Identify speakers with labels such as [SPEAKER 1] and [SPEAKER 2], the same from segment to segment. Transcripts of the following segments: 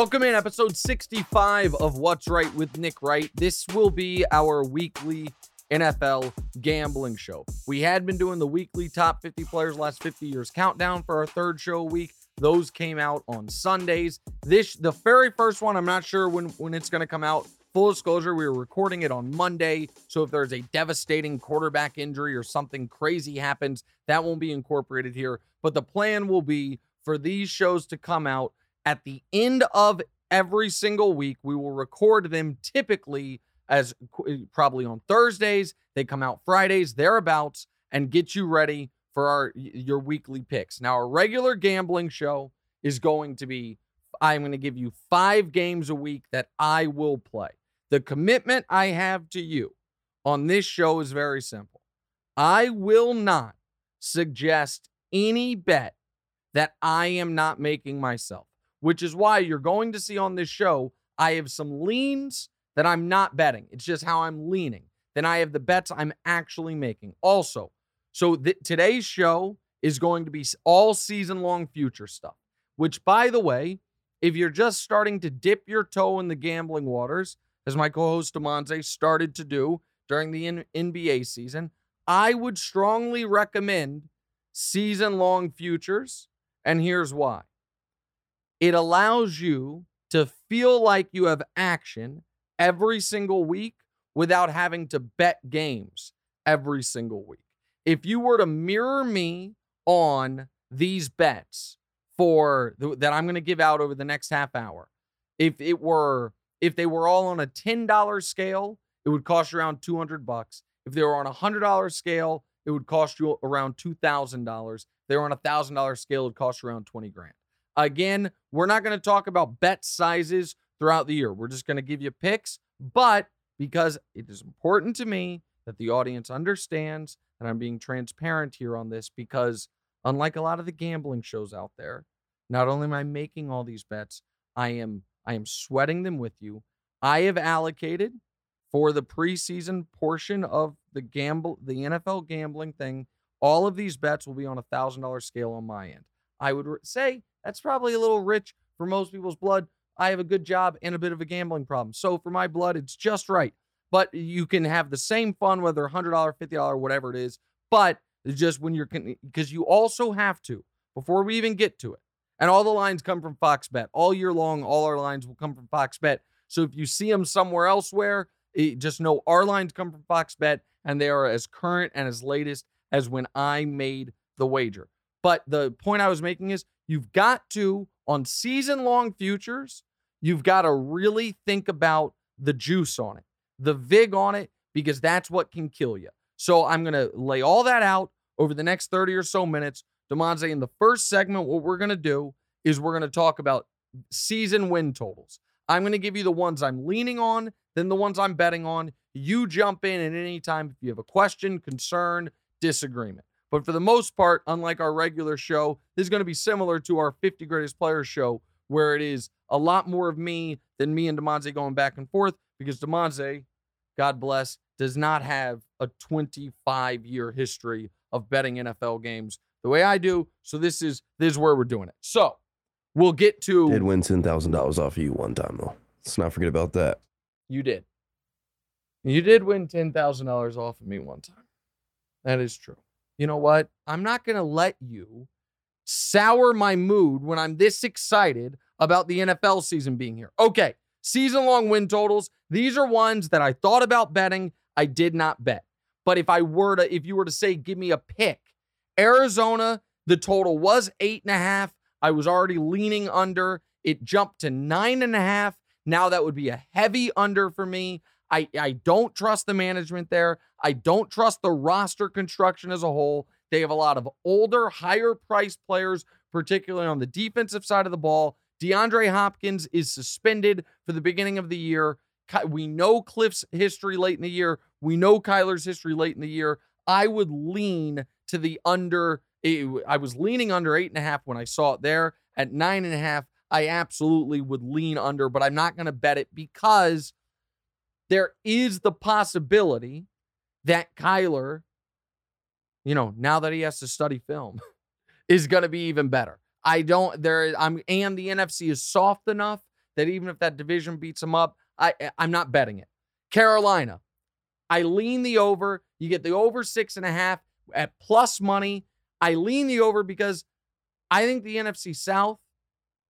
[SPEAKER 1] Welcome in episode 65 of What's Wright with Nick Wright. This will be our weekly NFL gambling show. We had been doing the weekly top 50 players last 50 years countdown for our third show week. Those came out on Sundays. This the very first one, I'm not sure when when it's going to come out. Full disclosure, we were recording it on Monday. So if there's a devastating quarterback injury or something crazy happens, that won't be incorporated here. But the plan will be for these shows to come out at the end of every single week. We will record them typically as eh, probably on Thursdays. They come out Fridays, thereabouts, and get you ready for our your weekly picks. Now, our regular gambling show is going to be I'm going to give you 5 games a week that I will play. The commitment I have to you on this show is very simple. I will not suggest any bet that I am not making myself, which is why you're going to see on this show, I have some leans that I'm not betting. It's just how I'm leaning. Then I have the bets I'm actually making. Also, so th- today's show is going to be all season long future stuff, which, by the way, if you're just starting to dip your toe in the gambling waters, as my co host Demonte started to do during the N- NBA season, I would strongly recommend season long futures. And here's why it allows you to feel like you have action every single week without having to bet games every single week. If you were to mirror me on these bets for that I'm going to give out over the next half hour, if it were if they were all on a $10 scale, it would cost you around 200 bucks. If they were on a $100 scale, it would cost you around $2,000. If they were on a $1,000 scale, it would cost you around 20 grand. Again, we're not going to talk about bet sizes throughout the year. We're just going to give you picks, but because it is important to me that the audience understands that I'm being transparent here on this because unlike a lot of the gambling shows out there, not only am I making all these bets, I am I am sweating them with you. I have allocated for the preseason portion of the gamble, the NFL gambling thing. All of these bets will be on a thousand dollar scale on my end. I would say that's probably a little rich for most people's blood. I have a good job and a bit of a gambling problem. So for my blood, it's just right. But you can have the same fun, whether $100, $50, whatever it is. But just when you're, because you also have to, before we even get to it, and all the lines come from Fox Bet. All year long, all our lines will come from Fox Bet. So if you see them somewhere elsewhere, just know our lines come from Fox Bet and they are as current and as latest as when I made the wager. But the point I was making is you've got to, on season long futures, you've got to really think about the juice on it, the VIG on it, because that's what can kill you. So I'm going to lay all that out over the next 30 or so minutes. Demonte, in the first segment, what we're going to do is we're going to talk about season win totals. I'm going to give you the ones I'm leaning on, then the ones I'm betting on. You jump in at any time if you have a question, concern, disagreement. But for the most part, unlike our regular show, this is going to be similar to our 50 greatest players show, where it is a lot more of me than me and Demonte going back and forth because Demonte, God bless, does not have a 25 year history of betting NFL games the way I do. So this is this is where we're doing it. So we'll get to
[SPEAKER 2] Did win ten thousand dollars off of you one time though. Let's not forget about that.
[SPEAKER 1] You did. You did win ten thousand dollars off of me one time. That is true. You know what? I'm not gonna let you sour my mood when I'm this excited about the NFL season being here. Okay, season long win totals. These are ones that I thought about betting. I did not bet. But if I were to, if you were to say, give me a pick, Arizona, the total was eight and a half. I was already leaning under. It jumped to nine and a half. Now that would be a heavy under for me. I, I don't trust the management there. I don't trust the roster construction as a whole. They have a lot of older, higher priced players, particularly on the defensive side of the ball. DeAndre Hopkins is suspended for the beginning of the year. We know Kliff's history late in the year. We know Kyler's history late in the year. I would lean to the under. Eh, I was leaning under eight and a half when I saw it there. At nine and a half, I absolutely would lean under, but I'm not going to bet it because there is the possibility that Kyler, you know, now that he has to study film, is going to be even better. I don't there I'm and the NFC is soft enough that even if that division beats them up, I I'm not betting it. Carolina, I lean the over. You get the over six and a half at plus money. I lean the over because I think the NFC South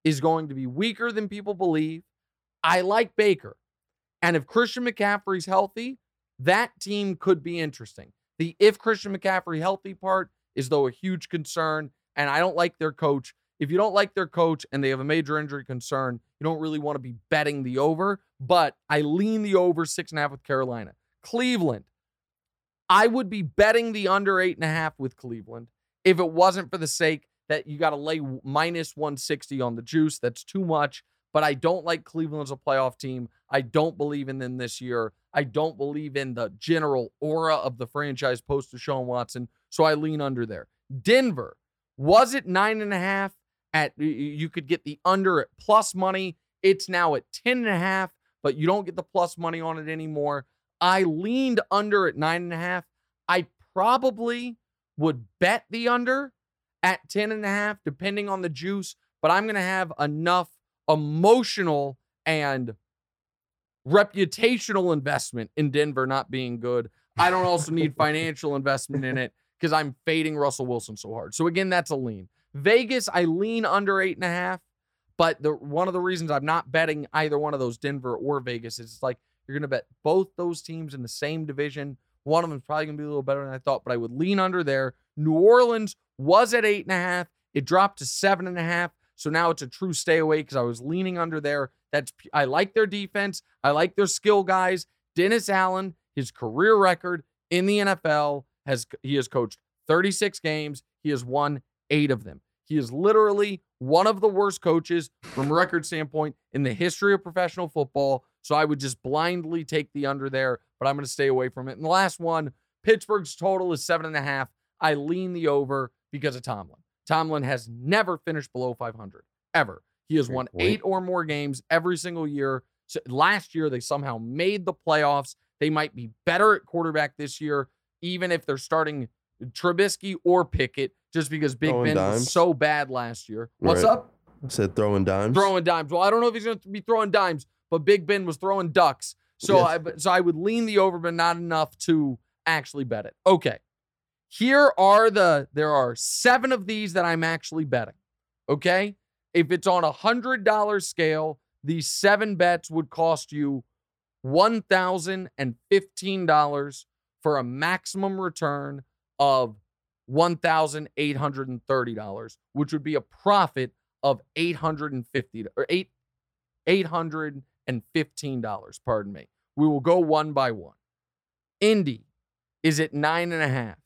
[SPEAKER 1] is going to be weaker than people believe. I like Baker. And if Christian McCaffrey's healthy, that team could be interesting. The if Christian McCaffrey healthy part is though a huge concern. And I don't like their coach. If you don't like their coach and they have a major injury concern, you don't really want to be betting the over. But I lean the over six and a half with Carolina. Cleveland. I would be betting the under eight and a half with Cleveland if it wasn't for the sake that you got to lay minus 160 on the juice. That's too much. But I don't like Cleveland as a playoff team. I don't believe in them this year. I don't believe in the general aura of the franchise post Deshaun Watson. So I lean under there. Denver, was it nine and a half? At you could get the under at plus money. It's now at 10 and a half, but you don't get the plus money on it anymore. I leaned under at nine and a half. I probably would bet the under at 10 and a half, depending on the juice, but I'm to have enough emotional and reputational investment in Denver not being good. I don't also need financial investment in it because I'm fading Russell Wilson so hard. So again, that's a lean. Vegas, I lean under eight and a half. But the one of the reasons I'm not betting either one of those Denver or Vegas is it's like you're going to bet both those teams in the same division. One of them's probably going to be a little better than I thought, but I would lean under there. New Orleans was at eight and a half. It dropped to seven and a half. So now it's a true stay away because I was leaning under there. That's I like their defense. I like their skill guys. Dennis Allen, his career record in the NFL has he has coached 36 games. He has won eight of them. He is literally one of the worst coaches from record standpoint in the history of professional football. So I would just blindly take the under there, but I'm going to stay away from it. And the last one, Pittsburgh's total is seven and a half. I lean the over because of Tomlin. Tomlin has never finished below 500 ever. He has won eight or more games every single year. So last year, they somehow made the playoffs. They might be better at quarterback this year, even if they're starting Trubisky or Pickett, just because Big
[SPEAKER 2] Throwing
[SPEAKER 1] Ben
[SPEAKER 2] dimes.
[SPEAKER 1] was so bad last year. What's
[SPEAKER 2] Right.
[SPEAKER 1] up?
[SPEAKER 2] I said throwing dimes.
[SPEAKER 1] Throwing dimes. Well, I don't know if he's going to be throwing dimes, but Big Ben was throwing ducks. So
[SPEAKER 2] Yes.
[SPEAKER 1] I so I would lean the over, but not enough to actually bet it. Okay. Here are the there are seven of these that I'm actually betting. Okay. If it's on a hundred dollar scale, these seven bets would cost you one thousand and fifteen dollars for a maximum return of one thousand eight hundred and thirty dollars, which would be a profit of eight hundred and fifty or eight eight hundred and fifteen dollars. Pardon me. We will go one by one. Indy is at nine and a half.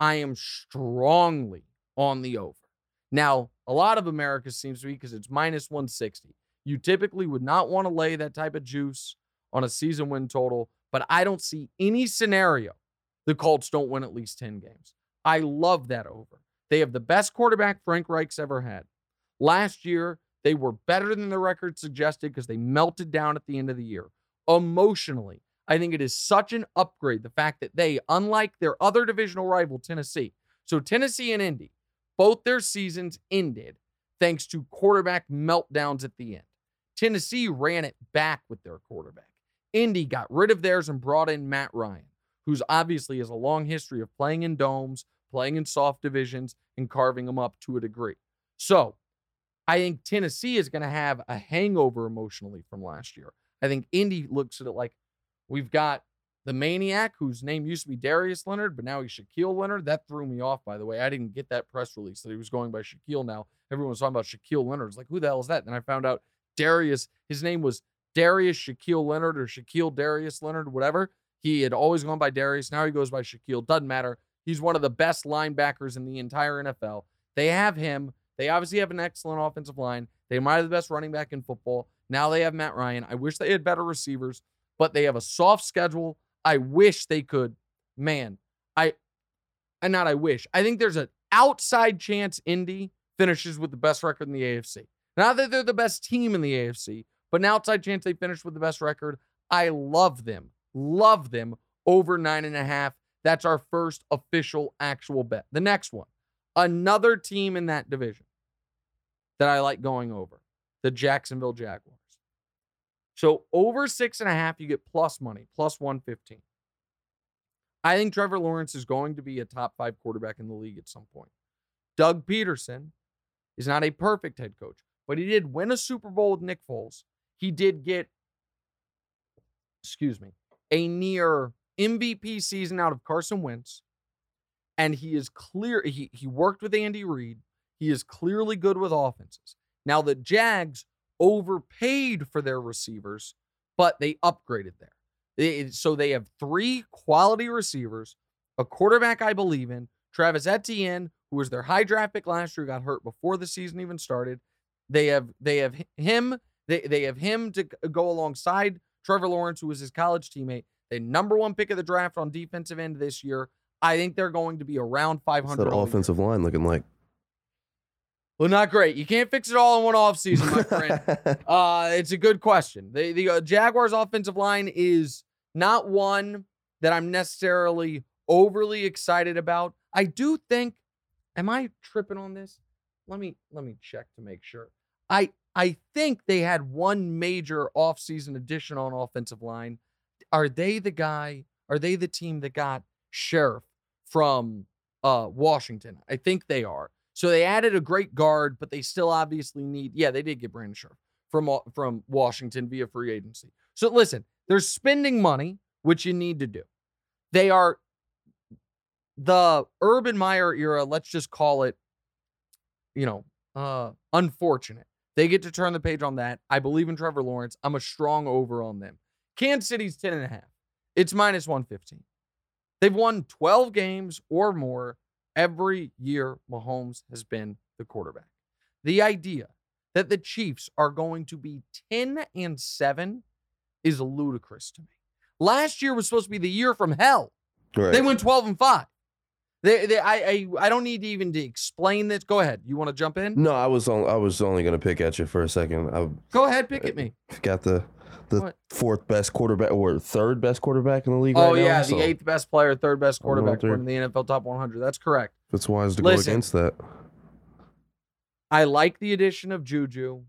[SPEAKER 1] I am strongly on the over. Now, a lot of America seems to be because it's minus 160. You typically would not want to lay that type of juice on a season win total, but I don't see any scenario the Colts don't win at least 10 games. I love that over. They have the best quarterback Frank Reich's ever had. Last year, they were better than the record suggested because they melted down at the end of the year. Emotionally, I think it is such an upgrade the fact that they, unlike their other divisional rival, Tennessee, so Tennessee and Indy, both their seasons ended thanks to quarterback meltdowns at the end. Tennessee ran it back with their quarterback. Indy got rid of theirs and brought in Matt Ryan, who's obviously has a long history of playing in domes, playing in soft divisions, and carving them up to a degree. So I think Tennessee is going to have a hangover emotionally from last year. I think Indy looks at it like we've got the maniac whose name used to be Darius Leonard, but now he's Shaquille Leonard. That threw me off, by the way. I didn't get that press release that he was going by Shaquille now. Everyone was talking about Shaquille Leonard. It's like, who the hell is that? And I found out Darius, his name was Darius Shaquille Leonard or Shaquille Darius Leonard, whatever. He had always gone by Darius. Now he goes by Shaquille. Doesn't matter. He's one of the best linebackers in the entire NFL. They have him. They obviously have an excellent offensive line. They might have the best running back in football. Now they have Matt Ryan. I wish they had better receivers, but they have a soft schedule. I wish they could. Man, I and not I wish. I think there's an outside chance Indy finishes with the best record in the AFC. Not that they're the best team in the AFC, but an outside chance they finish with the best record. I love them. Love them over nine and a half. That's our first official actual bet. The next one, another team in that division that I like going over, the Jacksonville Jaguars. So over six and a half, you get plus money, plus 115. I think Trevor Lawrence is going to be a top five quarterback in the league at some point. Doug Pederson is not a perfect head coach, but he did win a Super Bowl with Nick Foles. He did get, excuse me, a near MVP season out of Carson Wentz. And he is clear. He, he worked with Andy Reid. He is clearly good with offenses. Now, the Jags overpaid for their receivers, but they upgraded there. so they have three quality receivers, a quarterback I believe in, Travis Etienne, who was their high draft pick last year, got hurt before the season even started. They have they have him. They they have him to go alongside Trevor Lawrence, who was his college teammate. The number one pick of the draft on defensive end this year. I think they're going to be around 500.
[SPEAKER 2] What's that offensive line looking like?
[SPEAKER 1] Well, not great. You can't fix it all in one offseason, my friend. uh, it's a good question. The, the uh, Jaguars' offensive line is not one that I'm necessarily overly excited about. I do think, am I tripping on this? Let me let me check to make sure. I I think they had one major offseason addition on offensive line. Are they the guy? Are they the team that got Scherff from uh, Washington? I think they are. So they added a great guard, but they still obviously need. Yeah, they did get Brandon Scherff from from Washington via free agency. So listen, they're spending money, which you need to do. They are the Urban Meyer era. Let's just call it, you know, uh, unfortunate. They get to turn the page on that. I believe in Trevor Lawrence. I'm a strong over on them. Kansas City's 10 and a half. It's minus 115. They've won 12 games or more every year Mahomes has been the quarterback. The idea that the Chiefs are going to be 10 and 7 is ludicrous to me. Last year was supposed to be the year from hell. Right. They went 12 and 5. They, they, I, I, I don't need to even to explain this. Go ahead. You want to jump in?
[SPEAKER 2] No, I was on, I was only going to pick at you for a second. I,
[SPEAKER 1] Go ahead, pick at me.
[SPEAKER 2] Got the the what? fourth best quarterback or third best quarterback in the league.
[SPEAKER 1] Oh
[SPEAKER 2] right
[SPEAKER 1] yeah,
[SPEAKER 2] now,
[SPEAKER 1] the so. eighth best player, third best quarterback in the NFL top 100. That's correct.
[SPEAKER 2] It's wise to Listen, go against that.
[SPEAKER 1] I like the addition of Juju.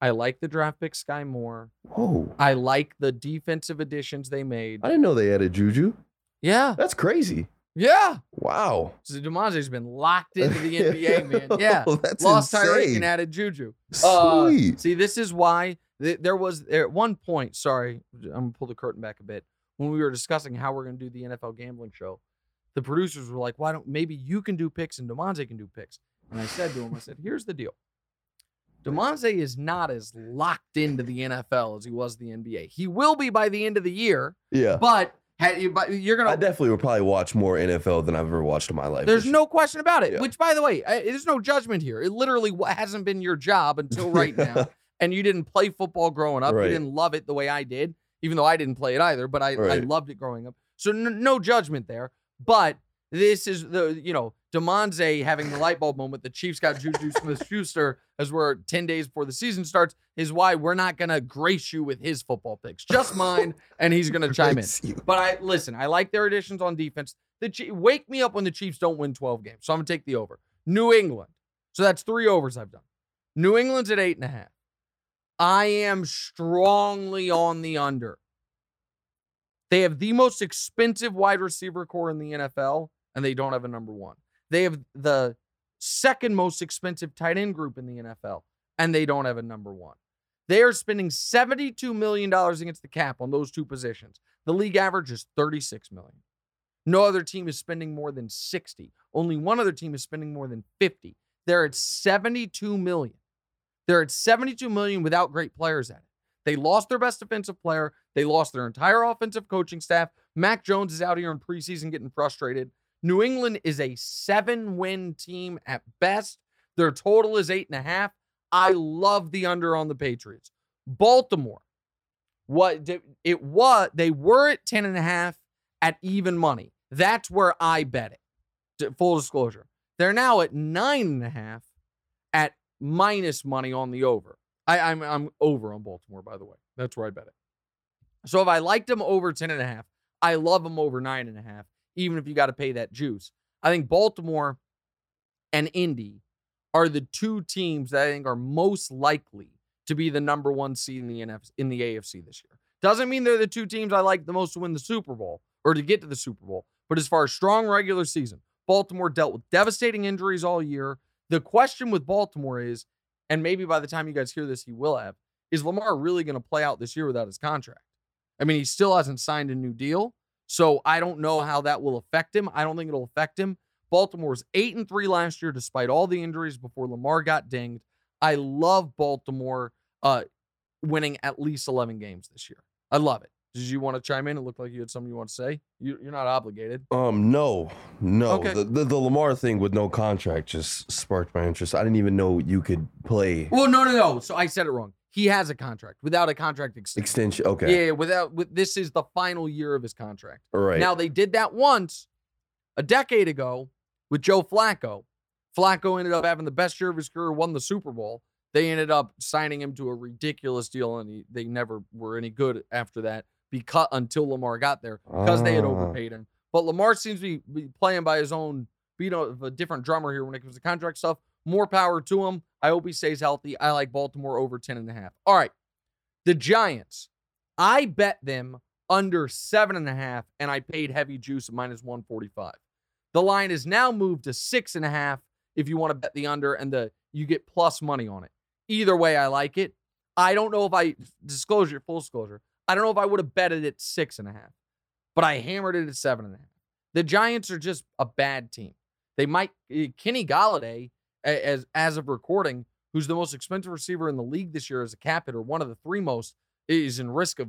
[SPEAKER 1] I like the draft pick Skyy Moore.
[SPEAKER 2] Whoa.
[SPEAKER 1] I like the defensive additions they made.
[SPEAKER 2] I didn't know they added Juju.
[SPEAKER 1] Yeah.
[SPEAKER 2] That's crazy.
[SPEAKER 1] Yeah.
[SPEAKER 2] Wow.
[SPEAKER 1] So Demonte's been locked into the NBA, man. Yeah.
[SPEAKER 2] That's
[SPEAKER 1] Lost
[SPEAKER 2] insane.
[SPEAKER 1] Tyreek and added Juju.
[SPEAKER 2] Sweet.
[SPEAKER 1] Uh, see, this is why there was at one point, sorry, I'm gonna pull the curtain back a bit. When we were discussing how we're gonna do the NFL gambling show, the producers were like, why don't maybe you can do picks and Demonte can do picks? And I said to him, I said, here's the deal. Demonte is not as locked into the NFL as he was the NBA. He will be by the end of the year.
[SPEAKER 2] Yeah.
[SPEAKER 1] But you're gonna.
[SPEAKER 2] I definitely will probably watch more NFL than I've ever watched in my life.
[SPEAKER 1] There's no question about it. Yeah. Which, by the way, I, there's no judgment here. It literally hasn't been your job until right now, and you didn't play football growing up. Right. You didn't love it the way I did, even though I didn't play it either. But I, right. I loved it growing up. So n- no judgment there. But this is the you know Demonte having the light bulb moment. The Chiefs got Juju Smith Schuster as we're 10 days before the season starts, is why we're not going to grace you with his football picks, just mine, and he's going to chime in. But I listen, I like their additions on defense. The Wake me up when the Chiefs don't win 12 games. So I'm going to take the over. New England. So that's three overs I've done. New England's at eight and a half. I am strongly on the under. They have the most expensive wide receiver corps in the NFL, and they don't have a number one. They have the second most expensive tight end group in the NFL, and they don't have a number one. They are spending $72 million against the cap on those two positions. The league average is 36 million. No other team is spending more than 60. Only one other team is spending more than 50. They're at 72 million. They're at 72 million without great players at it. They lost their best defensive player. They lost their entire offensive coaching staff. Mac Jones is out here in preseason getting frustrated. New England is a seven win team at best. Their total is eight and a half. I love the under on the Patriots. Baltimore, what it was, they were at 10 and a half at even money. That's where I bet it. Full disclosure. They're now at nine and a half at minus money on the over. I, I'm I'm over on Baltimore, by the way. That's where I bet it. So if I liked them over 10 and a half, I love them over nine and a half even if you got to pay that juice. I think Baltimore and Indy are the two teams that I think are most likely to be the number one seed in the NFC, in the AFC this year. Doesn't mean they're the two teams I like the most to win the Super Bowl or to get to the Super Bowl. But as far as strong regular season, Baltimore dealt with devastating injuries all year. The question with Baltimore is, and maybe by the time you guys hear this, he will have, is Lamar really going to play out this year without his contract? I mean, he still hasn't signed a new deal. So I don't know how that will affect him. I don't think it'll affect him. Baltimore's eight and three last year, despite all the injuries before Lamar got dinged. I love Baltimore uh, winning at least 11 games this year. I love it. Did you want to chime in? It looked like you had something you want to say. You, are not obligated.
[SPEAKER 2] Um, no, no.
[SPEAKER 1] Okay.
[SPEAKER 2] The, the the Lamar thing with no contract just sparked my interest. I didn't even know you could play
[SPEAKER 1] Well, no, no, no. So I said it wrong. He has a contract without a contract extension.
[SPEAKER 2] extension. Okay,
[SPEAKER 1] Yeah, without with this is the final year of his contract.
[SPEAKER 2] all right.
[SPEAKER 1] Now they did that once a decade ago with Joe Flacco. Flacco ended up having the best year of his career, won the Super Bowl. They ended up signing him to a ridiculous deal, and he, they never were any good after that because until Lamar got there because they had
[SPEAKER 2] Ah.
[SPEAKER 1] overpaid him. But Lamar seems to be, be playing by his own beat of a different drummer here when it comes to contract stuff. More power to him. I hope he stays healthy. I like Baltimore over 10 and a half. All right. The Giants. I bet them under seven and a half, and I paid heavy juice at minus 145. The line is now moved to six and a half if you want to bet the under, and the you get plus money on it. Either way, I like it. I don't know if I disclosure, full disclosure. I don't know if I would have betted it six and a half, but I hammered it at seven and a half. The Giants are just a bad team. They might eh, Kenny Golladay, as as of recording, who's the most expensive receiver in the league this year as a cap hitter, one of the three most, is in risk of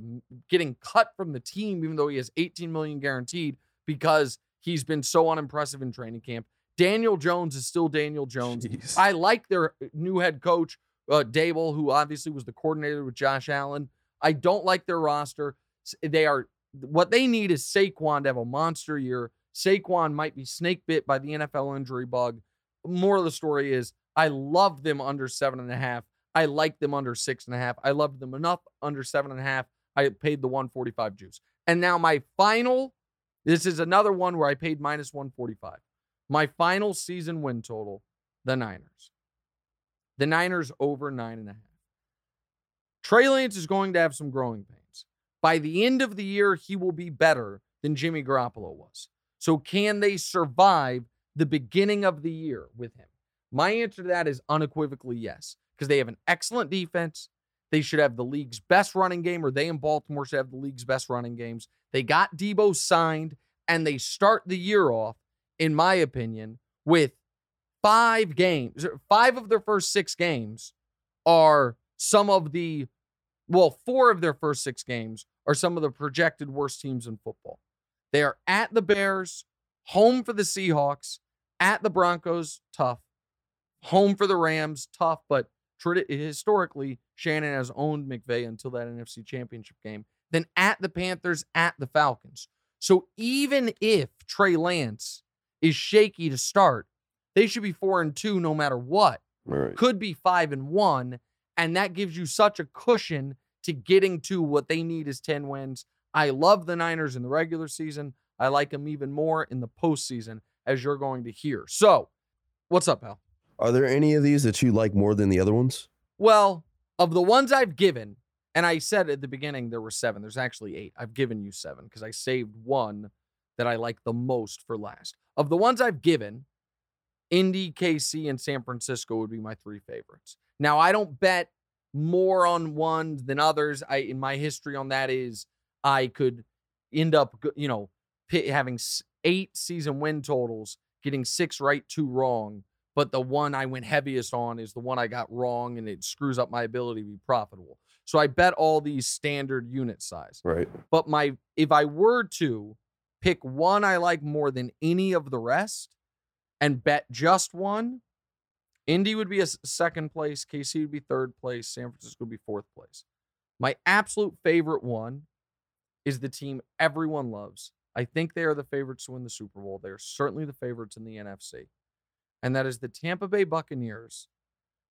[SPEAKER 1] getting cut from the team, even though he has 18 million guaranteed because he's been so unimpressive in training camp. Daniel Jones is still Daniel Jones.
[SPEAKER 2] Jeez.
[SPEAKER 1] I like their new head coach, uh, Daboll, who obviously was the coordinator with Josh Allen. I don't like their roster. They are what they need is Saquon to have a monster year. Saquon might be snake bit by the NFL injury bug. More of the story is I love them under seven and a half. I like them under six and a half. I loved them enough under seven and a half. I paid the 145 juice. And now my final, this is another one where I paid minus 145. My final season win total, the Niners. The Niners over nine and a half. Trey Lance is going to have some growing pains. By the end of the year, he will be better than Jimmy Garoppolo was. So, can they survive the beginning of the year with him? My answer to that is unequivocally yes, because they have an excellent defense. They should have the league's best running game, or they in Baltimore should have the league's best running games. They got Deebo signed, and they start the year off, in my opinion, with five games. Er, five of their first six games are some of the, well, four of their first six games are some of the projected worst teams in football. They are at the Bears, home for the Seahawks, at the Broncos, tough, home for the Rams, tough, but historically, Shanahan has owned McVay until that NFC championship game. Then at the Panthers, at the Falcons. So even if Trey Lance is shaky to start, they should be four and two no matter what.
[SPEAKER 2] Right.
[SPEAKER 1] Could be five and one, and that gives you such a cushion to getting to what they need is 10 wins. I love the Niners in the regular season. I like them even more in the postseason, as you're going to hear. So, what's up, pal?
[SPEAKER 2] Are there any of these that you like more than the other ones?
[SPEAKER 1] Well, of the ones I've given, and I said at the beginning there were seven. There's actually eight. I've given you seven because I saved one that I like the most for last. Of the ones I've given, Indy, KC, and San Francisco would be my three favorites. Now, I don't bet more on one than others. I in my history on that is I could end up, you know, having eight season win totals, getting six right, two wrong. But the one I went heaviest on is the one I got wrong, and it screws up my ability to be profitable. So I bet all these standard unit size.
[SPEAKER 2] Right.
[SPEAKER 1] But my if I were to pick one I like more than any of the rest and bet just one, Indy would be a second place, KC would be third place, San Francisco would be fourth place. My absolute favorite one is the team everyone loves. I think they are the favorites to win the Super Bowl. They're certainly the favorites in the NFC. And that is the Tampa Bay Buccaneers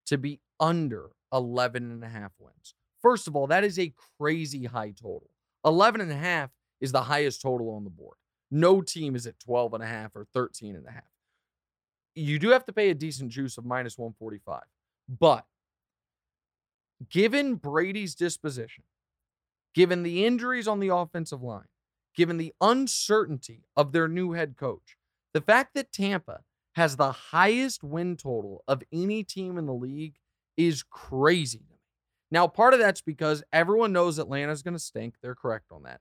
[SPEAKER 1] to be under 11 and a half wins. First of all, that is a crazy high total. 11 and a half is the highest total on the board. No team is at 12 and a half or 13 and a half. You do have to pay a decent juice of minus 145. But given Brady's disposition, given the injuries on the offensive line, given the uncertainty of their new head coach, the fact that Tampa has the highest win total of any team in the league is crazy. Now, part of that's because everyone knows Atlanta's going to stink. They're correct on that.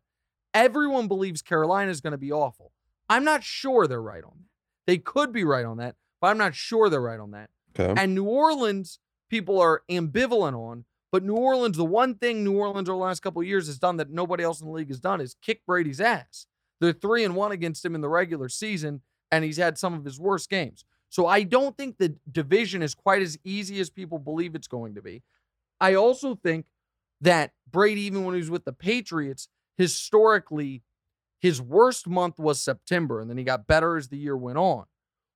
[SPEAKER 1] Everyone believes Carolina's going to be awful. I'm not sure they're right on that. They could be right on that, but I'm not sure they're right on that.
[SPEAKER 2] Okay.
[SPEAKER 1] And New Orleans, people are ambivalent on. But New Orleans, the one thing New Orleans over the last couple of years has done that nobody else in the league has done is kick Brady's ass. They're three and one against him in the regular season, and he's had some of his worst games. So I don't think the division is quite as easy as people believe it's going to be. I also think that Brady, even when he was with the Patriots, historically, his worst month was September, and then he got better as the year went on.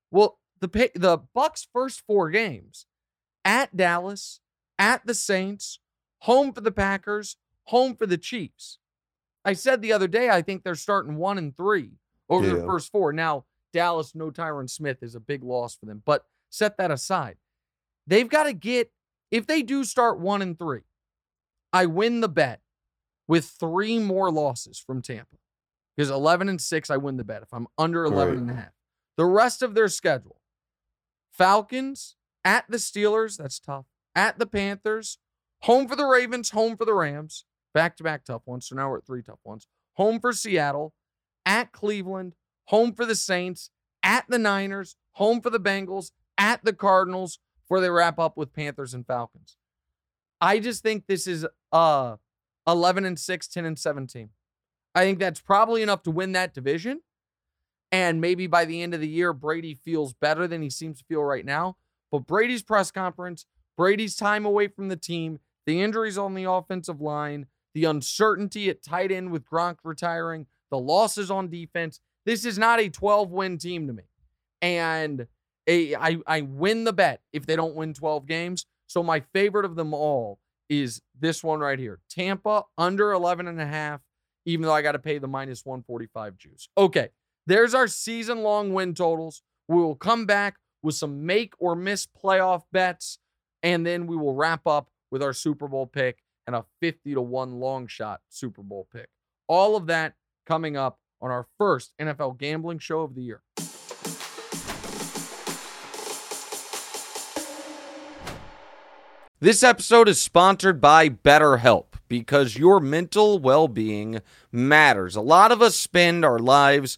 [SPEAKER 1] Well, the the Bucs' first four games at Dallas, at the Saints, home for the Packers, home for the Chiefs. I said the other day, I think they're starting one and three over yeah. the first four. Now, Dallas, no Tyron Smith is a big loss for them, but set that aside. They've got to get, if they do start one and three, I win the bet with three more losses from Tampa. Because 11 and six, I win the bet if I'm under 11 right. and a half. The rest of their schedule Falcons at the Steelers, that's tough at the Panthers, home for the Ravens, home for the Rams, back to back tough ones. So now we're at three tough ones. Home for Seattle, at Cleveland, home for the Saints, at the Niners, home for the Bengals, at the Cardinals, before they wrap up with Panthers and Falcons. I just think this is uh 11 and 6, 10 and 17. I think that's probably enough to win that division. And maybe by the end of the year, Brady feels better than he seems to feel right now. But Brady's press conference Brady's time away from the team, the injuries on the offensive line, the uncertainty at tight end with Gronk retiring, the losses on defense. This is not a 12 win team to me. And a, I, I win the bet if they don't win 12 games. So my favorite of them all is this one right here Tampa under 11 and a half, even though I got to pay the minus 145 juice. Okay, there's our season long win totals. We will come back with some make or miss playoff bets. And then we will wrap up with our Super Bowl pick and a 50 to 1 long shot Super Bowl pick. All of that coming up on our first NFL gambling show of the year. This episode is sponsored by BetterHelp because your mental well being matters. A lot of us spend our lives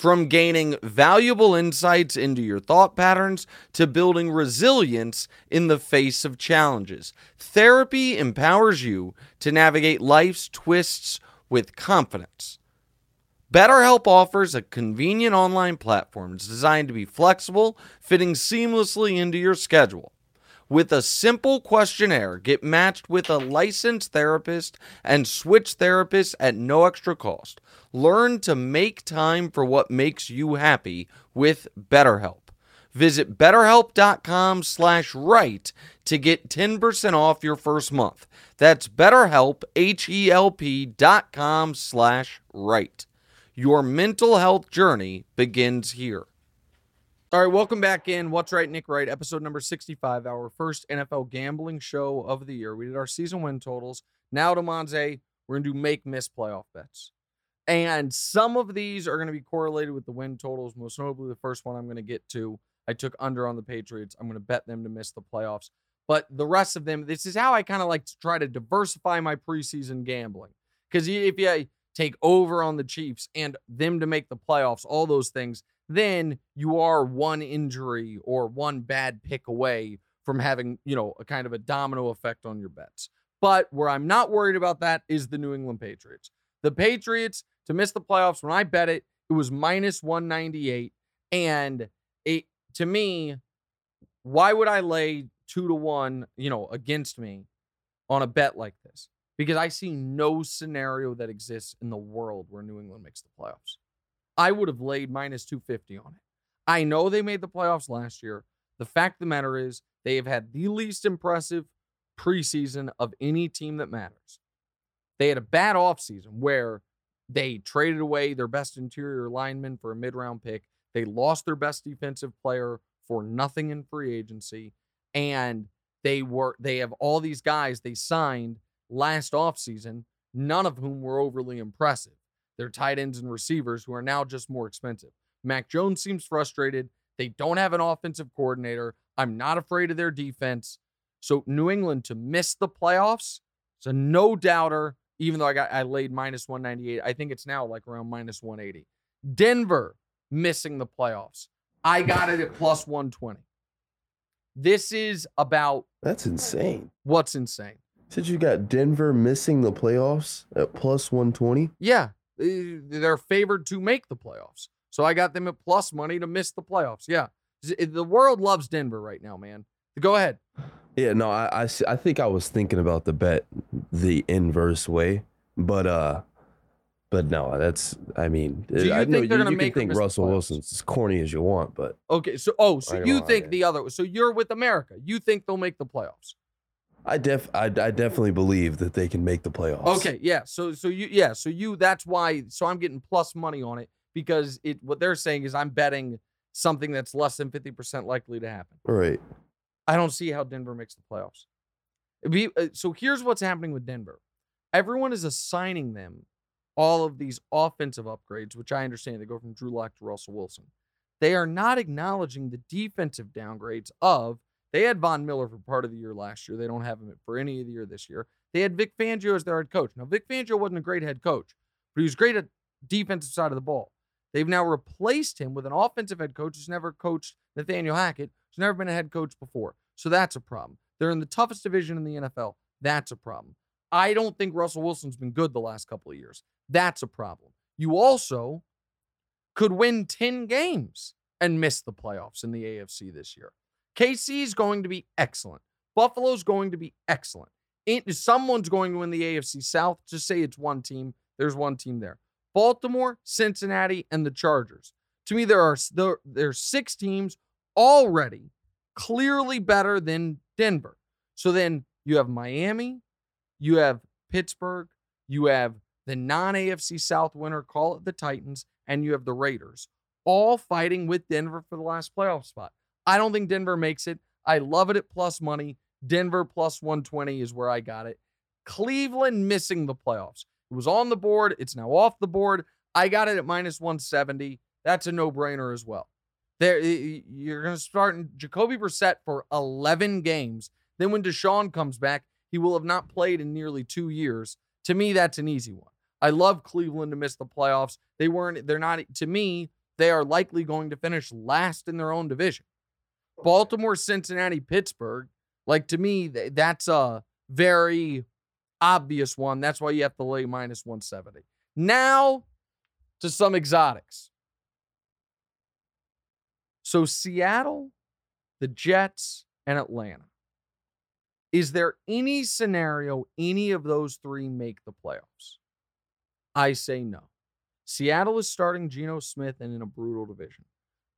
[SPEAKER 1] From gaining valuable insights into your thought patterns to building resilience in the face of challenges, therapy empowers you to navigate life's twists with confidence. BetterHelp offers a convenient online platform designed to be flexible, fitting seamlessly into your schedule. With a simple questionnaire, get matched with a licensed therapist and switch therapists at no extra cost. Learn to make time for what makes you happy with BetterHelp. Visit betterhelp.com slash right to get 10% off your first month. That's betterhelp, H-E-L-P dot com slash right. Your mental health journey begins here. All right, welcome back in. What's Wright, Nick Wright, episode number 65, our first NFL gambling show of the year. We did our season win totals. Now to Monze, we're going to do make miss playoff bets. And some of these are going to be correlated with the win totals, most notably the first one I'm going to get to. I took under on the Patriots. I'm going to bet them to miss the playoffs. But the rest of them, this is how I kind of like to try to diversify my preseason gambling. Because if you take over on the Chiefs and them to make the playoffs, all those things, then you are one injury or one bad pick away from having, you know, a kind of a domino effect on your bets. But where I'm not worried about that is the New England Patriots. The Patriots to miss the playoffs, when I bet it, it was minus 198. And it to me, why would I lay two to one, you know, against me on a bet like this? because I see no scenario that exists in the world where New England makes the playoffs. I would have laid minus 250 on it. I know they made the playoffs last year. The fact of the matter is, they have had the least impressive preseason of any team that matters. They had a bad offseason where they traded away their best interior lineman for a mid round pick. They lost their best defensive player for nothing in free agency. And they were they have all these guys they signed last offseason, none of whom were overly impressive. They're tight ends and receivers who are now just more expensive. Mac Jones seems frustrated. They don't have an offensive coordinator. I'm not afraid of their defense. So New England to miss the playoffs, it's a no doubter. Even though I got I laid minus 198, I think it's now like around minus 180. Denver missing the playoffs. I got it at plus 120. This is about
[SPEAKER 2] That's insane.
[SPEAKER 1] what's insane.
[SPEAKER 2] Said you got Denver missing the playoffs at plus 120.
[SPEAKER 1] Yeah, Eh, they're favored to make the playoffs. So I got them at plus money to miss the playoffs. Yeah. Eh, the world loves Denver right now, man. Go ahead.
[SPEAKER 2] Yeah, no, I I think I was thinking about the bet the inverse way, but uh, but no, that's I mean,
[SPEAKER 1] So you eh,
[SPEAKER 2] I know you,
[SPEAKER 1] gonna
[SPEAKER 2] you can think Russell? Wilson's as corny as you want, but
[SPEAKER 1] Okay. So, oh, so you think the other, so you're with America. You think they'll make the playoffs.
[SPEAKER 2] I def I, I definitely believe that they can make the playoffs.
[SPEAKER 1] Okay. Yeah. So, so you, yeah. So you, that's why, so I'm getting plus money on it because it, what they're saying is I'm betting something that's less than 50% likely to happen.
[SPEAKER 2] Right.
[SPEAKER 1] I don't see how Denver makes the playoffs. Be- uh, so here's what's happening with Denver. Everyone is assigning them all of these offensive upgrades, which I understand they go from Drew Lock to Russell Wilson. They are not acknowledging the defensive downgrades of they had Von Miller for part of the year last year. They don't have him for any of the year this year. They had Vic Fangio as their head coach. Now, Vic Fangio wasn't a great head coach, but he was great at defensive side of the ball. They've now replaced him with an offensive head coach who's never coached Nathaniel Hackett, who's never been a head coach before. So that's a problem. They're in the toughest division in the NFL. That's a problem. I don't think Russell Wilson's been good the last couple of years. That's a problem. You also could win 10 games and miss the playoffs in the AFC this year. KC is going to be excellent. Buffalo's going to be excellent. Someone's going to win the AFC South. Just say it's one team. There's one team there. Baltimore, Cincinnati, and the Chargers. To me, there are there, there's six teams already clearly better than Denver. So then you have Miami, you have Pittsburgh, you have the non AFC South winner, call it the Titans, and you have the Raiders, all fighting with Denver for the last playoff spot. I don't think Denver makes it. I love it at plus money. Denver plus 120 is where I got it. Cleveland missing the playoffs. It was on the board. It's now off the board. I got it at minus 170. That's a no brainer as well. There, you're going to start Jacoby Brissett for 11 games. Then when Deshaun comes back, he will have not played in nearly two years. To me, that's an easy one. I love Cleveland to miss the playoffs. They weren't, they're not, to me, they are likely going to finish last in their own division. Baltimore, Cincinnati, Pittsburgh, like to me, that's a very obvious one. That's why you have to lay minus 170. Now to some exotics. So Seattle, the Jets, and Atlanta. Is there any scenario any of those three make the playoffs? I say no. Seattle is starting Geno Smith and in a brutal division.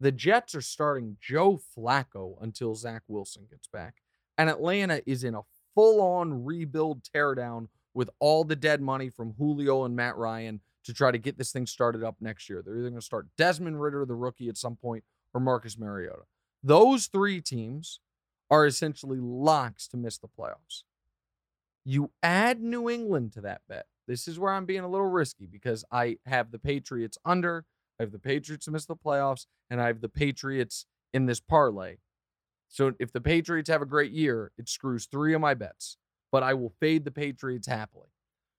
[SPEAKER 1] The Jets are starting Joe Flacco until Zach Wilson gets back. And Atlanta is in a full on rebuild teardown with all the dead money from Julio and Matt Ryan to try to get this thing started up next year. They're either going to start Desmond Ridder, the rookie, at some point, or Marcus Mariota. Those three teams are essentially locks to miss the playoffs. You add New England to that bet. This is where I'm being a little risky because I have the Patriots under, I have the Patriots to miss the playoffs, and I have the Patriots in this parlay. So if the Patriots have a great year, it screws three of my bets, but I will fade the Patriots happily.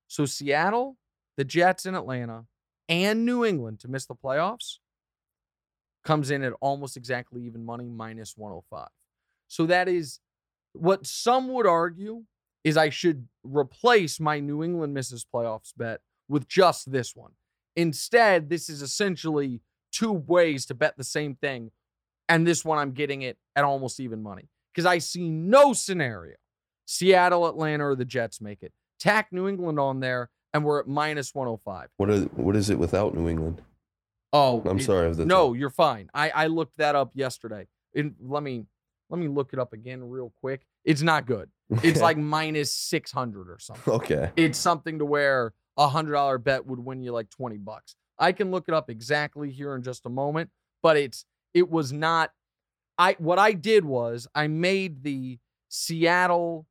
[SPEAKER 1] So Seattle, the Jets in Atlanta, and New England to miss the playoffs comes in at almost exactly even money, minus 105. So that is what some would argue is I should replace my New England misses playoffs bet with just this one. Instead, this is essentially two ways to bet the same thing. And this one, I'm getting it at almost even money because I see no scenario Seattle, Atlanta, or the Jets make it. tack New England on there, and we're at minus 105.
[SPEAKER 2] What is what is it without New England?
[SPEAKER 1] Oh,
[SPEAKER 2] I'm
[SPEAKER 1] it-
[SPEAKER 2] sorry
[SPEAKER 1] No, you're fine. I I looked that up yesterday. And let me let me look it up again real quick. It's not good. It's like minus 600 or something.
[SPEAKER 2] okay.
[SPEAKER 1] It's something to where a hundred dollar bet would win you like 20 bucks. I can look it up exactly here in just a moment, but it's it was not I what I did was I made the Seattle,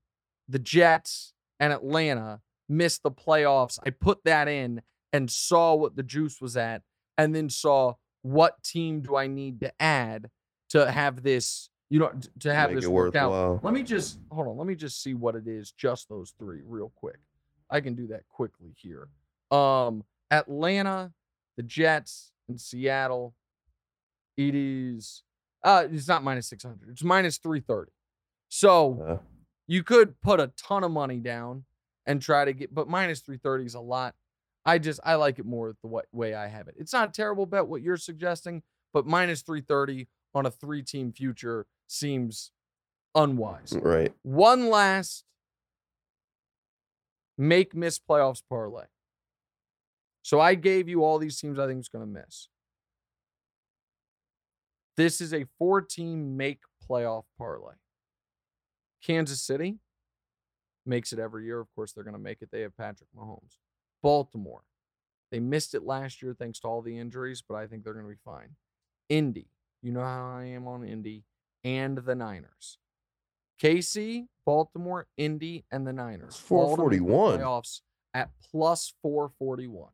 [SPEAKER 1] the Jets, and Atlanta miss the playoffs. I put that in and saw what the juice was at, and then saw what team do I need to add to have this, you know, to have
[SPEAKER 2] Make
[SPEAKER 1] this work out. Let me just hold on. Let me just see what it is. Just those three, real quick. I can do that quickly here. Um, Atlanta, the Jets, and Seattle. It is. Uh, it's not minus six hundred. It's minus three thirty. So
[SPEAKER 2] Uh,
[SPEAKER 1] you could put a ton of money down and try to get, but minus 330 is a lot. I just, I like it more the wa- way I have it. It's not a terrible bet what you're suggesting, but minus 330 on a three team future seems unwise.
[SPEAKER 2] right.
[SPEAKER 1] One last make miss playoffs parlay. So I gave you all these teams I think is going to miss. This is a four team make playoff parlay. Kansas City makes it every year. Of course, they're going to make it. They have Patrick Mahomes. Baltimore, they missed it last year thanks to all the injuries, but I think they're going to be fine. Indy, you know how I am on Indy, and the Niners. KC, Baltimore, Indy, and the Niners.
[SPEAKER 2] It's
[SPEAKER 1] all to make the
[SPEAKER 2] 441.
[SPEAKER 1] Playoffs at plus 441.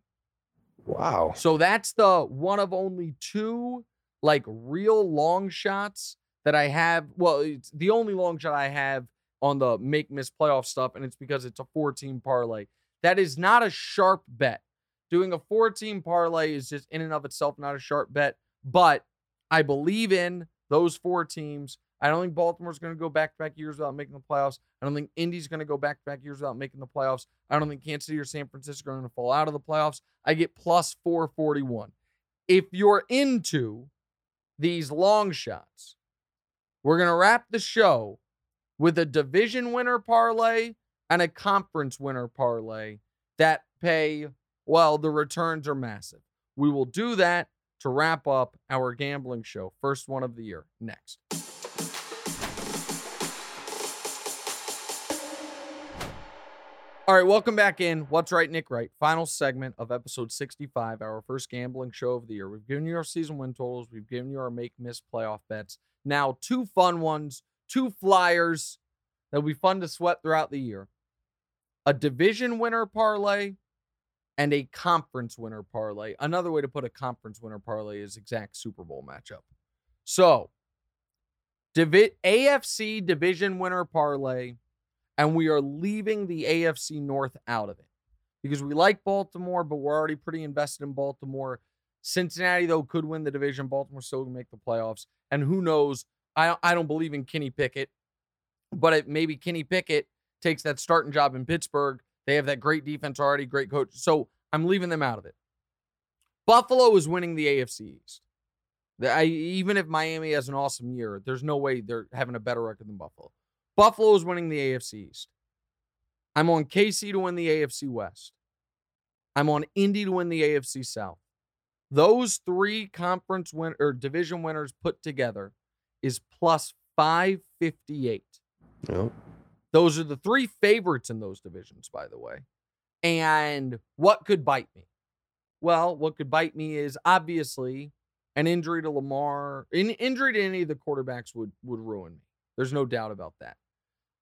[SPEAKER 2] Wow.
[SPEAKER 1] So that's the one of only two like real long shots that I have. Well, it's the only long shot I have on the make miss playoff stuff, and it's because it's a four team parlay. That is not a sharp bet. Doing a four team parlay is just in and of itself not a sharp bet, but I believe in those four teams. I don't think Baltimore's going to go back to back years without making the playoffs. I don't think Indy's going to go back to back years without making the playoffs. I don't think Kansas City or San Francisco are going to fall out of the playoffs. I get plus 441. If you're into these long shots, we're going to wrap the show with a division winner parlay and a conference winner parlay that pay, well, the returns are massive. We will do that to wrap up our gambling show. First one of the year next. All right, welcome back in. What's Wright, Nick? Wright. Final segment of episode 65, our first gambling show of the year. We've given you our season win totals. We've given you our make miss playoff bets. Now, two fun ones, two flyers that'll be fun to sweat throughout the year. A division winner parlay and a conference winner parlay. Another way to put a conference winner parlay is exact Super Bowl matchup. So, divi- AFC division winner parlay and we are leaving the AFC North out of it because we like Baltimore, but we're already pretty invested in Baltimore. Cincinnati, though, could win the division. Baltimore still can make the playoffs. And who knows? I, I don't believe in Kenny Pickett, but it, maybe Kenny Pickett takes that starting job in Pittsburgh. They have that great defense already, great coach. So I'm leaving them out of it. Buffalo is winning the AFC East. The- I, even if Miami has an awesome year, there's no way they're having a better record than Buffalo. Buffalo is winning the AFC East. I'm on KC to win the AFC West. I'm on Indy to win the AFC South. Those three conference win or division winners put together is plus 558.
[SPEAKER 2] Yep.
[SPEAKER 1] Those are the three favorites in those divisions, by the way. And what could bite me? Well, what could bite me is obviously an injury to Lamar. An injury to any of the quarterbacks would would ruin me. There's no doubt about that.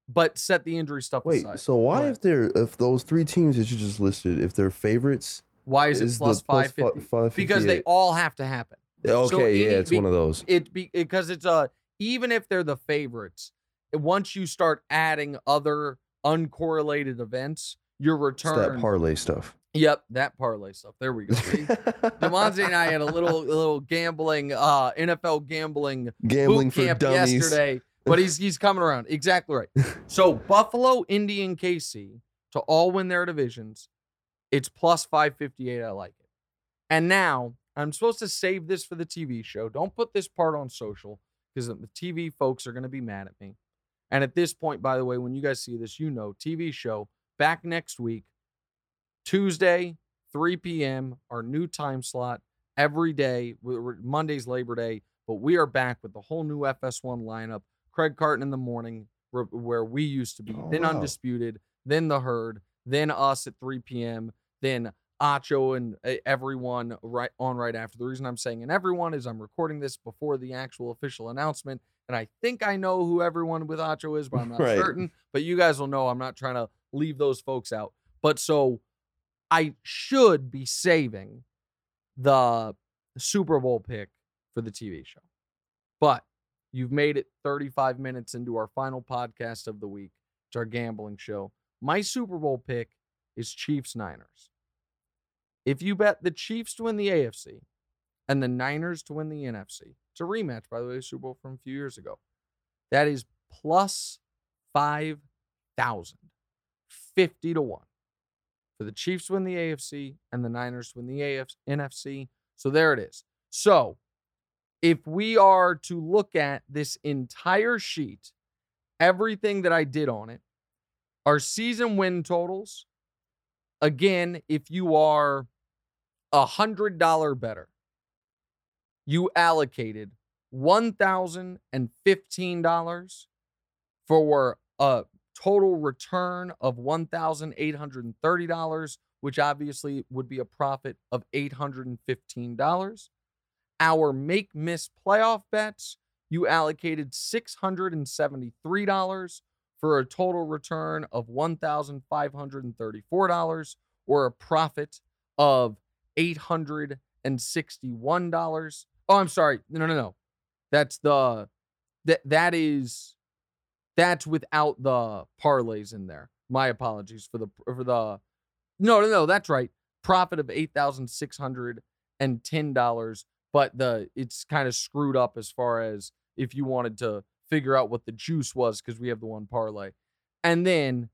[SPEAKER 1] But set the injury stuff
[SPEAKER 2] Wait,
[SPEAKER 1] aside.
[SPEAKER 2] so why if they're if those three teams that you just listed, if they're favorites,
[SPEAKER 1] Why is it
[SPEAKER 2] is
[SPEAKER 1] plus
[SPEAKER 2] the plus fi-
[SPEAKER 1] 550? Because they all have to happen.
[SPEAKER 2] Okay, yeah, it's
[SPEAKER 1] be-
[SPEAKER 2] one of those.
[SPEAKER 1] It be because it's a even if they're the favorites, once you start adding other uncorrelated events, your
[SPEAKER 2] It's that parlay stuff.
[SPEAKER 1] Yep, that parlay stuff. There we go. Demonte and I had a little little gambling, uh, NFL gambling
[SPEAKER 2] Gambling for dummies.
[SPEAKER 1] yesterday, but he's he's coming around. Exactly right. So Buffalo, Indy, and KC to all win their divisions. It's plus 558. I like it. And now I'm supposed to save this for the TV show. Don't put this part on social because the TV folks are going to be mad at me. And at this point, by the way, when you guys see this, you know TV show back next week, Tuesday, 3 p.m., our new time slot every day. Monday's Labor Day, but we are back with the whole new FS1 lineup. Craig Carton in the morning, where we used to be, oh, then wow. Undisputed, then The Herd, then us at 3 p.m., then Acho and eh, everyone right on right after. The reason I'm saying and everyone is I'm recording this before the actual official announcement, and I think I know who everyone with Acho is, but I'm not right. certain. But you guys will know. I'm not trying to leave those folks out. But so I should be saving the Super Bowl pick for the TV show. But you've made it 35 minutes into our final podcast of the week. It's our gambling show. My Super Bowl pick is Chiefs Niners. If you bet the Chiefs to win the AFC and the Niners to win the NFC, it's a rematch, by the way, Super Bowl from a few years ago. That is plus 5,000, 50 to 1 for the Chiefs to win the AFC and the Niners to win the AFC, NFC. So there it is. So if we are to look at this entire sheet, everything that I did on it, our season win totals, again, if you are a $100 better, you allocated $1,015 for a total return of $1,830, which obviously would be a profit of $815. Our make miss playoff bets, you allocated $673 for a total return of $1,534 or a profit of $861. Oh, I'm sorry. No, no, no. That's the that that is that's without the parlays in there. My apologies for the for the No, no, no, that's right. Profit of $8,610 but the it's kind of screwed up as far as if you wanted to figure out what the juice was because we have the one parlay. And then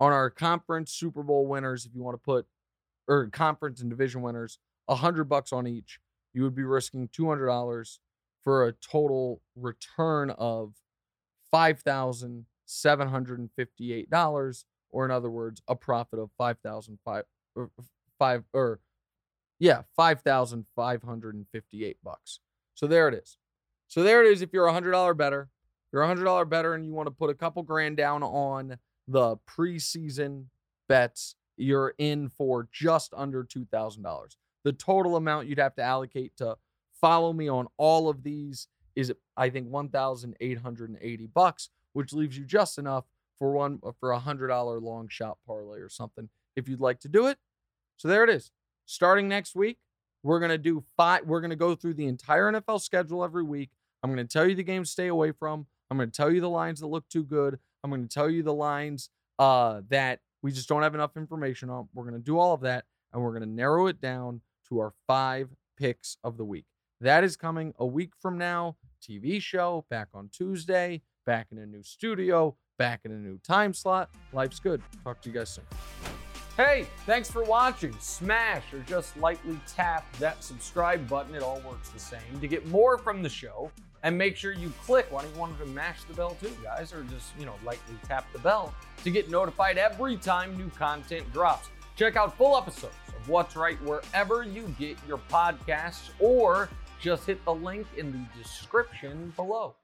[SPEAKER 1] on our conference Super Bowl winners, if you want to put or conference and division winners, a hundred bucks on each, you would be risking two hundred dollars for a total return of five thousand seven hundred and fifty-eight dollars, or in other words, a profit of five thousand five or five or yeah, 5,558 bucks. So there it is. So there it is if you're a $100 better. You're a $100 better and you want to put a couple grand down on the preseason bets, you're in for just under $2,000. The total amount you'd have to allocate to follow me on all of these is I think 1,880 bucks, which leaves you just enough for one for a $100 long shot parlay or something if you'd like to do it. So there it is starting next week, we're going to do five. We're going to go through the entire NFL schedule every week. I'm going to tell you the games stay away from. I'm going to tell you the lines that look too good. I'm going to tell you the lines uh, that we just don't have enough information on. We're going to do all of that, and we're going to narrow it down to our five picks of the week. That is coming a week from now. TV show back on Tuesday, back in a new studio, back in a new time slot. Life's good. Talk to you guys soon. Hey, thanks for watching. Smash or just lightly tap that subscribe button. It all works the same. To get more from the show, and make sure you click. Why don't you want to mash the bell too, guys? Or just, you know, lightly tap the bell to get notified every time new content drops. Check out full episodes of What's Wright wherever you get your podcasts, or just hit the link in the description below.